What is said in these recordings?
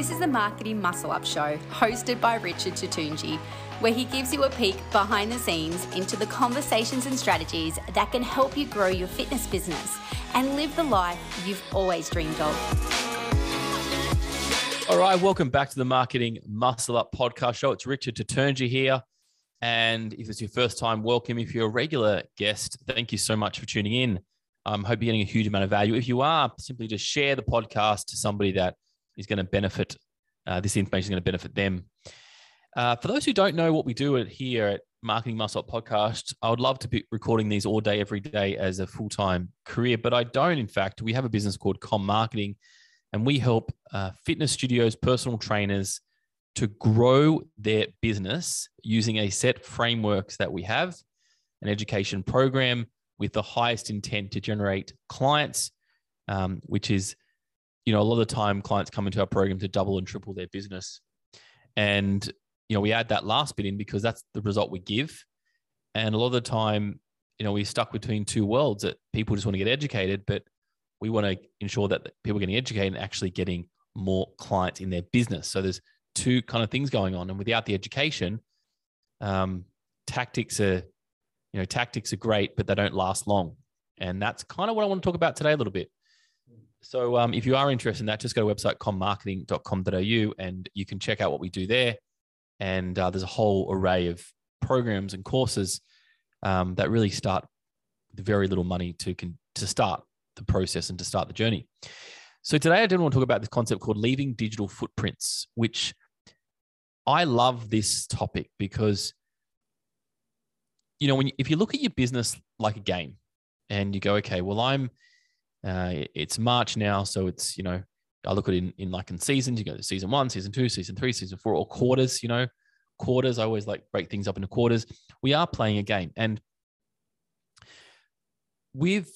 This is the Marketing Muscle Up Show, hosted by Richard Tutunji, where he gives you a peek behind the scenes into the conversations and strategies that can help you grow your fitness business and live the life you've always dreamed of. All right, welcome back to the Marketing Muscle Up podcast show. It's Richard Tutunji here. And if it's your first time, welcome. If you're a regular guest, thank you so much for tuning in. I um, hope you're getting a huge amount of value. If you are, simply just share the podcast to somebody that is going to benefit. Uh, this information is going to benefit them. Uh, for those who don't know what we do here at Marketing Muscle Podcast, I would love to be recording these all day, every day as a full time career, but I don't. In fact, we have a business called Com Marketing and we help uh, fitness studios, personal trainers to grow their business using a set frameworks that we have, an education program with the highest intent to generate clients, um, which is, you know, a lot of the time clients come into our program to double and triple their business. And, you know, we add that last bit in because that's the result we give. And a lot of the time, you know, we're stuck between two worlds that people just want to get educated, but we want to ensure that people are getting educated and actually getting more clients in their business. So there's two kind of things going on, and without the education, um, tactics are, you know, tactics are great, but they don't last long. And that's kind of what I want to talk about today a little bit. So um, if you are interested in that, just go to website commarketing.com.au and you can check out what we do there. And uh, there's a whole array of programs and courses um, that really start with very little money to can, to start the process and to start the journey. So today I did want to talk about this concept called leaving digital footprints, which I love this topic because you know when you, if you look at your business like a game and you go okay well i'm uh, it's march now so it's you know i look at it in, in like in seasons you go to season one season two season three season four or quarters you know quarters i always like break things up into quarters we are playing a game and with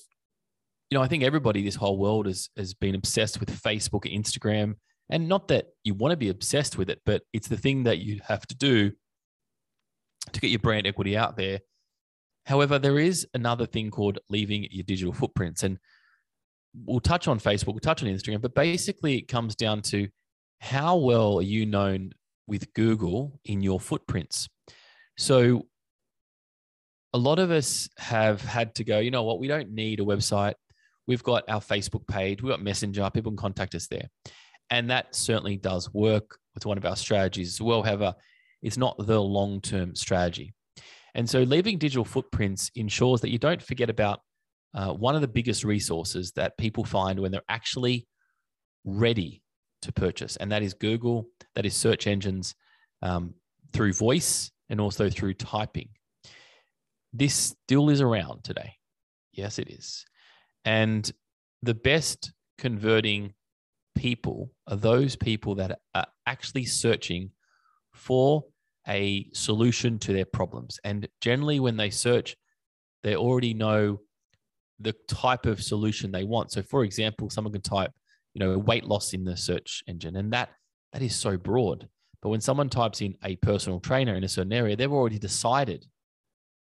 you know, I think everybody, this whole world has has been obsessed with Facebook and Instagram. And not that you want to be obsessed with it, but it's the thing that you have to do to get your brand equity out there. However, there is another thing called leaving your digital footprints. And we'll touch on Facebook, we'll touch on Instagram, but basically it comes down to how well are you known with Google in your footprints? So a lot of us have had to go, you know what, we don't need a website. We've got our Facebook page, we've got Messenger, people can contact us there. And that certainly does work with one of our strategies as well. However, it's not the long term strategy. And so leaving digital footprints ensures that you don't forget about uh, one of the biggest resources that people find when they're actually ready to purchase, and that is Google, that is search engines um, through voice and also through typing. This still is around today. Yes, it is. And the best converting people are those people that are actually searching for a solution to their problems. And generally, when they search, they already know the type of solution they want. So, for example, someone can type, you know, weight loss in the search engine, and that that is so broad. But when someone types in a personal trainer in a certain area, they've already decided.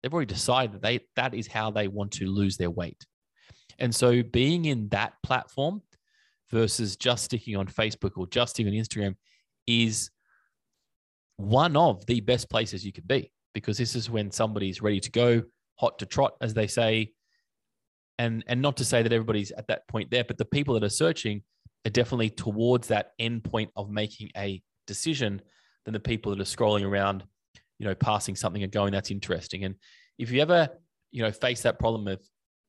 They've already decided that they that is how they want to lose their weight. And so being in that platform versus just sticking on Facebook or just on Instagram is one of the best places you could be because this is when somebody's ready to go, hot to trot, as they say. And, and not to say that everybody's at that point there, but the people that are searching are definitely towards that end point of making a decision than the people that are scrolling around, you know, passing something and going, that's interesting. And if you ever, you know, face that problem of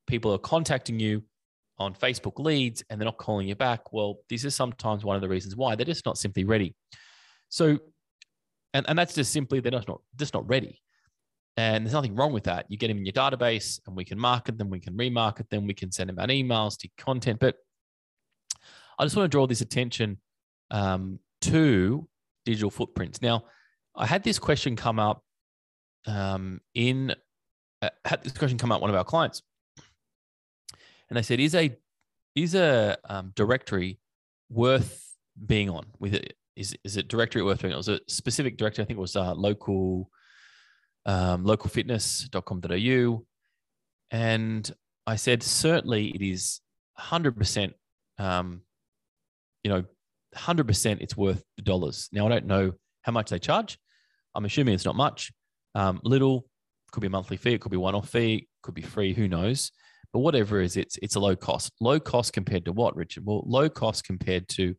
people are contacting you on Facebook leads and they're not calling you back, well, this is sometimes one of the reasons why they're just not simply ready. So, and, and that's just simply they're just not just not ready. And there's nothing wrong with that. You get them in your database and we can market them, we can remarket them, we can send them out emails to content. But I just want to draw this attention um, to digital footprints. Now, I had this question come up um, in uh, had this question come up one of our clients and they said, "Is a is a um, directory worth being on? With it, is is it directory worth being on? It was a specific directory. I think it was uh, local um, localfitness.com.au, and I said certainly it is hundred um, percent, you know, 100% it's worth the dollars. Now, I don't know how much they charge. I'm assuming it's not much. Um, little could be a monthly fee, it could be one off fee, could be free, who knows. But whatever it is, it's it's a low cost. Low cost compared to what, Richard? Well, low cost compared to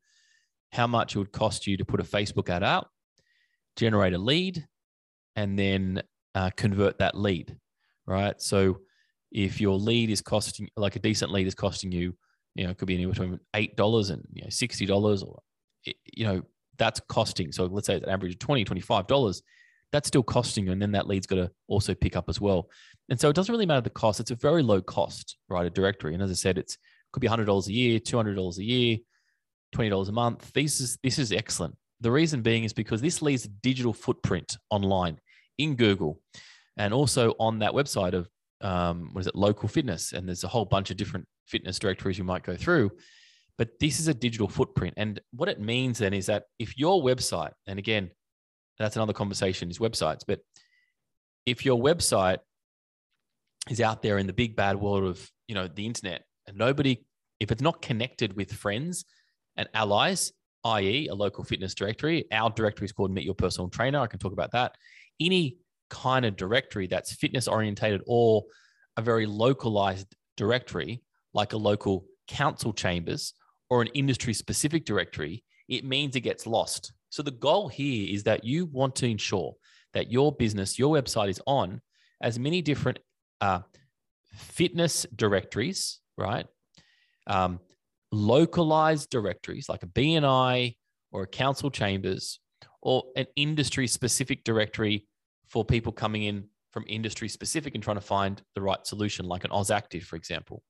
how much it would cost you to put a Facebook ad out, generate a lead, and then uh, convert that lead, right? So if your lead is costing like a decent lead is costing you, you know, it could be anywhere between eight dollars and you know sixty dollars, or you know that's costing. So let's say it's an average of 20 $25 that's still costing you. And then that lead's got to also pick up as well. And so it doesn't really matter the cost. It's a very low cost, right? A directory. And as I said, it's could be $100 a year, $200 a year, $20 a month. This is, this is excellent. The reason being is because this leaves a digital footprint online in Google and also on that website of, um, what is it, local fitness. And there's a whole bunch of different fitness directories you might go through. But this is a digital footprint. And what it means then is that if your website, and again, that's another conversation is websites. But if your website is out there in the big bad world of you know the internet and nobody if it's not connected with friends and allies i.e a local fitness directory our directory is called meet your personal trainer i can talk about that any kind of directory that's fitness orientated or a very localized directory like a local council chambers or an industry specific directory it means it gets lost so the goal here is that you want to ensure that your business, your website is on as many different uh, fitness directories, right? Um, localized directories like a BNI or a council chambers or an industry specific directory for people coming in from industry specific and trying to find the right solution, like an AusActive, for example.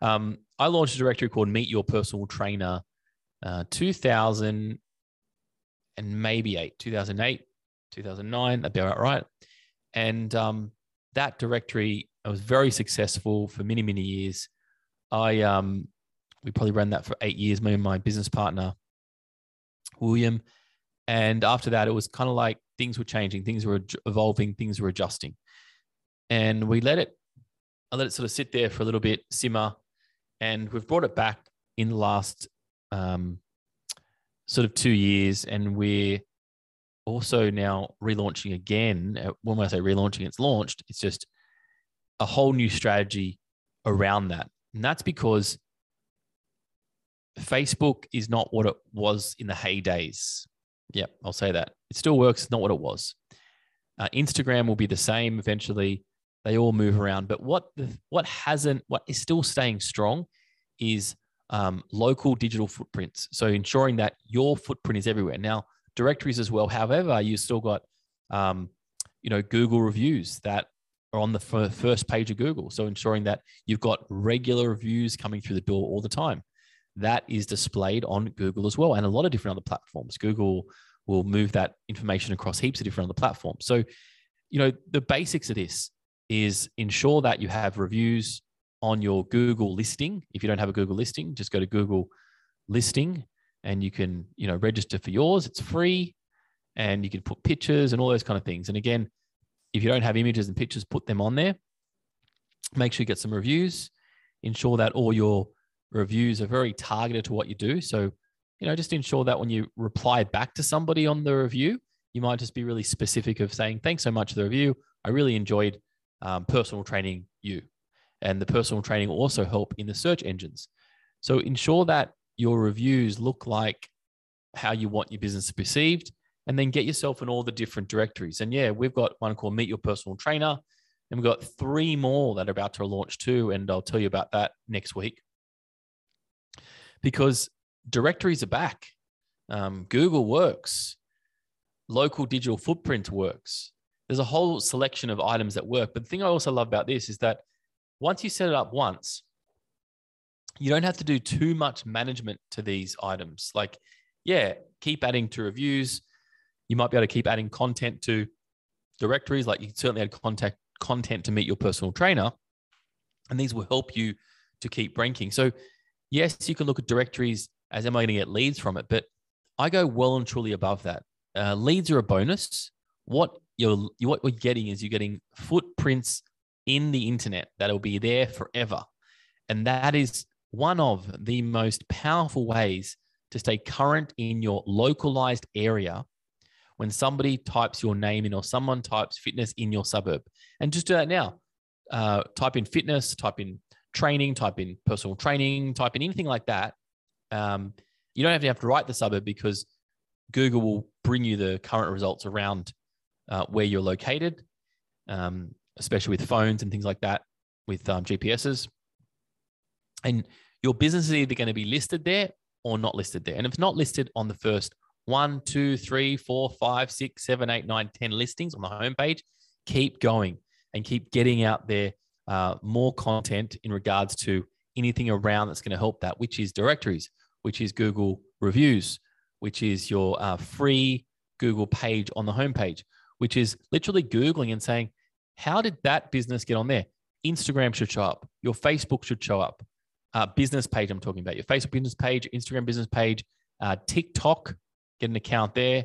Um, I launched a directory called Meet Your Personal Trainer uh, 2000 and maybe eight, 2008, 2009, that'd be about right. And um, that directory I was very successful for many, many years. I um, we probably ran that for eight years, me and my business partner, William. And after that, it was kind of like things were changing, things were evolving, things were adjusting. And we let it, I let it sort of sit there for a little bit, simmer. And we've brought it back in the last um, sort of two years, and we're also now relaunching again. Uh, when I say relaunching, it's launched. It's just a whole new strategy around that, and that's because Facebook is not what it was in the heydays. Yep, I'll say that. It still works, not what it was. Uh, Instagram will be the same eventually. They all move around, but what the, what hasn't, what is still staying strong, is um, local digital footprints. So ensuring that your footprint is everywhere. Now, directories as well. However, you still got, um, you know, Google reviews that are on the first page of Google. So ensuring that you've got regular reviews coming through the door all the time. That is displayed on Google as well, and a lot of different other platforms. Google will move that information across heaps of different other platforms. So, you know, the basics of this is ensure that you have reviews on your Google listing. If you don't have a Google listing, just go to Google listing and you can, you know, register for yours. It's free and you can put pictures and all those kind of things. And again, if you don't have images and pictures, put them on there. Make sure you get some reviews. Ensure that all your reviews are very targeted to what you do. So, you know, just ensure that when you reply back to somebody on the review, you might just be really specific of saying, thanks so much for the review. I really enjoyed um, personal training you and the personal training will also help in the search engines. So ensure that your reviews look like how you want your business to be perceived, and then get yourself in all the different directories. And yeah, we've got one called Meet Your Personal Trainer, and we've got three more that are about to launch too, and I'll tell you about that next week. Because directories are back. Um, Google works. Local digital footprint works. There's a whole selection of items that work. But the thing I also love about this is that once you set it up once, you don't have to do too much management to these items. Like, yeah, keep adding to reviews. You might be able to keep adding content to directories. Like you certainly add contact content to meet your personal trainer, and these will help you to keep ranking. So, yes, you can look at directories as am I going to get leads from it, but I go well and truly above that. Uh, leads are a bonus. What you're what we're getting is you're getting footprints in the internet that'll be there forever. And that is one of the most powerful ways to stay current in your localized area when somebody types your name in or someone types fitness in your suburb. And just do that now. Uh, type in fitness, type in training, type in personal training, type in anything like that. Um, you don't have to have to write the suburb because Google will bring you the current results around uh, where you're located, um, especially with phones and things like that, with um, GPSs. And your business is either going to be listed there or not listed there. And if it's not listed on the first one, two, three, four, five, six, seven, eight, nine, ten listings on the homepage, keep going and keep getting out there uh, more content in regards to anything around that's going to help that, which is directories, which is Google reviews, which is your uh, free Google page on the homepage, which is literally Googling and saying, how did that business get on there? Instagram should show up. Your Facebook should show up. Uh, business page, I'm talking about your Facebook business page, Instagram business page, uh, TikTok, get an account there.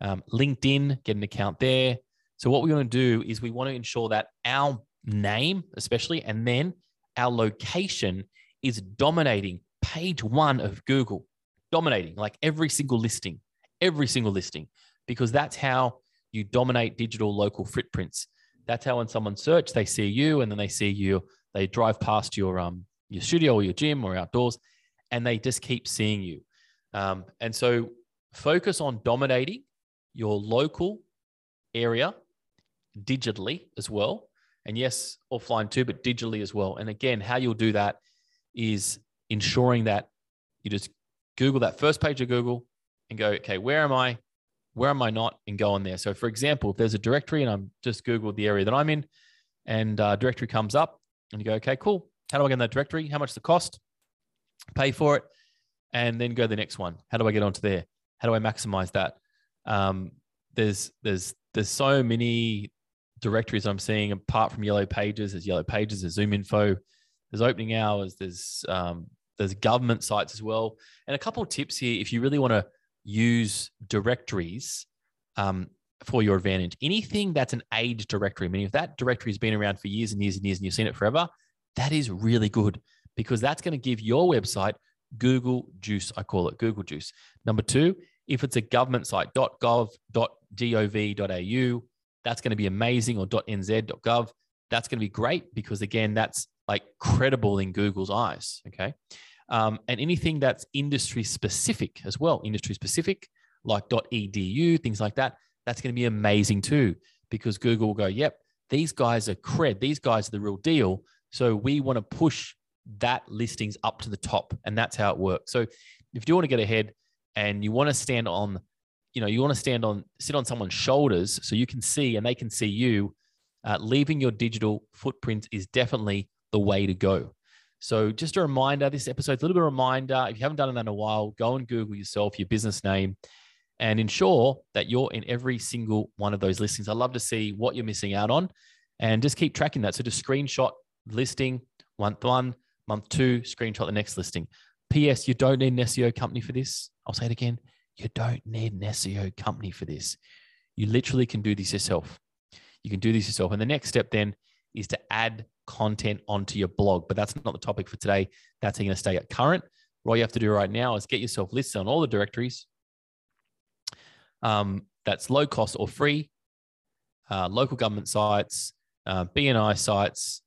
Um, LinkedIn, get an account there. So, what we want to do is we want to ensure that our name, especially, and then our location is dominating page one of Google, dominating like every single listing, every single listing, because that's how you dominate digital local footprints. That's how when someone search, they see you, and then they see you, they drive past your um your studio or your gym or outdoors, and they just keep seeing you. Um, and so focus on dominating your local area digitally as well and yes, offline too, but digitally as well. And again, how you'll do that is ensuring that you just Google that first page of Google and go, okay, where am I? Where am I not? And go on there. So, for example, if there's a directory and I'm just Googled the area that I'm in and uh, directory comes up and you go, okay, cool. How do I get in that directory? How much the cost? Pay for it. And then go to the next one. How do I get onto there? How do I maximize that? Um, there's there's there's so many directories I'm seeing apart from Yellow Pages. There's Yellow Pages, there's Zoom Info, there's opening hours, there's um, there's government sites as well. And a couple of tips here if you really want to use directories um, for your advantage. Anything that's an age directory, meaning if that directory has been around for years and years and years and you've seen it forever, that is really good because that's going to give your website Google juice. I call it Google juice. Number two, if it's a government site, .gov, .gov.gov.au, that's going to be amazing, or .nz.gov. That's going to be great because, again, that's like credible in Google's eyes. Okay. Um, and anything that's industry specific as well, industry specific, like .edu, things like that, that's going to be amazing too because Google will go, yep, these guys are cred. These guys are the real deal. So we want to push that listings up to the top. And that's how it works. So if you want to get ahead and you want to stand on you know you want to stand on sit on someone's shoulders so you can see and they can see you uh, leaving your digital footprint is definitely the way to go. So just a reminder this episode's a little bit of a reminder. If you haven't done it in a while go and google yourself your business name and ensure that you're in every single one of those listings. I love to see what you're missing out on and just keep tracking that. So just screenshot listing month one month two screenshot the next listing. Ps you don't need an seo company for this. I'll say it again you don't need an SEO company for this. You literally can do this yourself. You can do this yourself. And the next step then is to add content onto your blog. But that's not the topic for today. That's going to stay at current. What you have to do right now is get yourself listed on all the directories. Um, that's low cost or free, uh, local government sites, uh, BNI sites,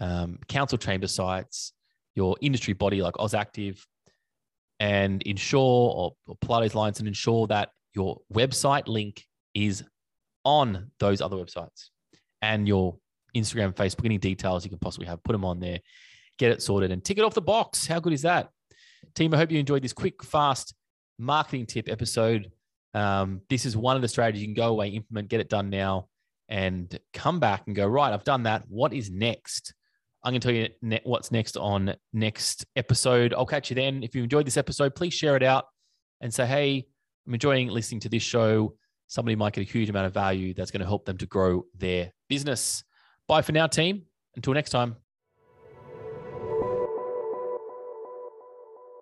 um, council chamber sites, your industry body like AusActive, and ensure or, or pull those lines and ensure that your website link is on those other websites and your Instagram, Facebook, any details you can possibly have, put them on there, get it sorted and tick it off the box. How good is that? Team, I hope you enjoyed this quick, fast marketing tip episode. Um, this is one of the strategies you can go away, implement, get it done now, and come back and go, right, I've done that. What is next? I'm going to tell you ne- what's next on next episode. I'll catch you then. If you enjoyed this episode, please share it out and say, hey, I'm enjoying listening to this show. Somebody might get a huge amount of value that's going to help them to grow their business. Bye for now, team. Until next time.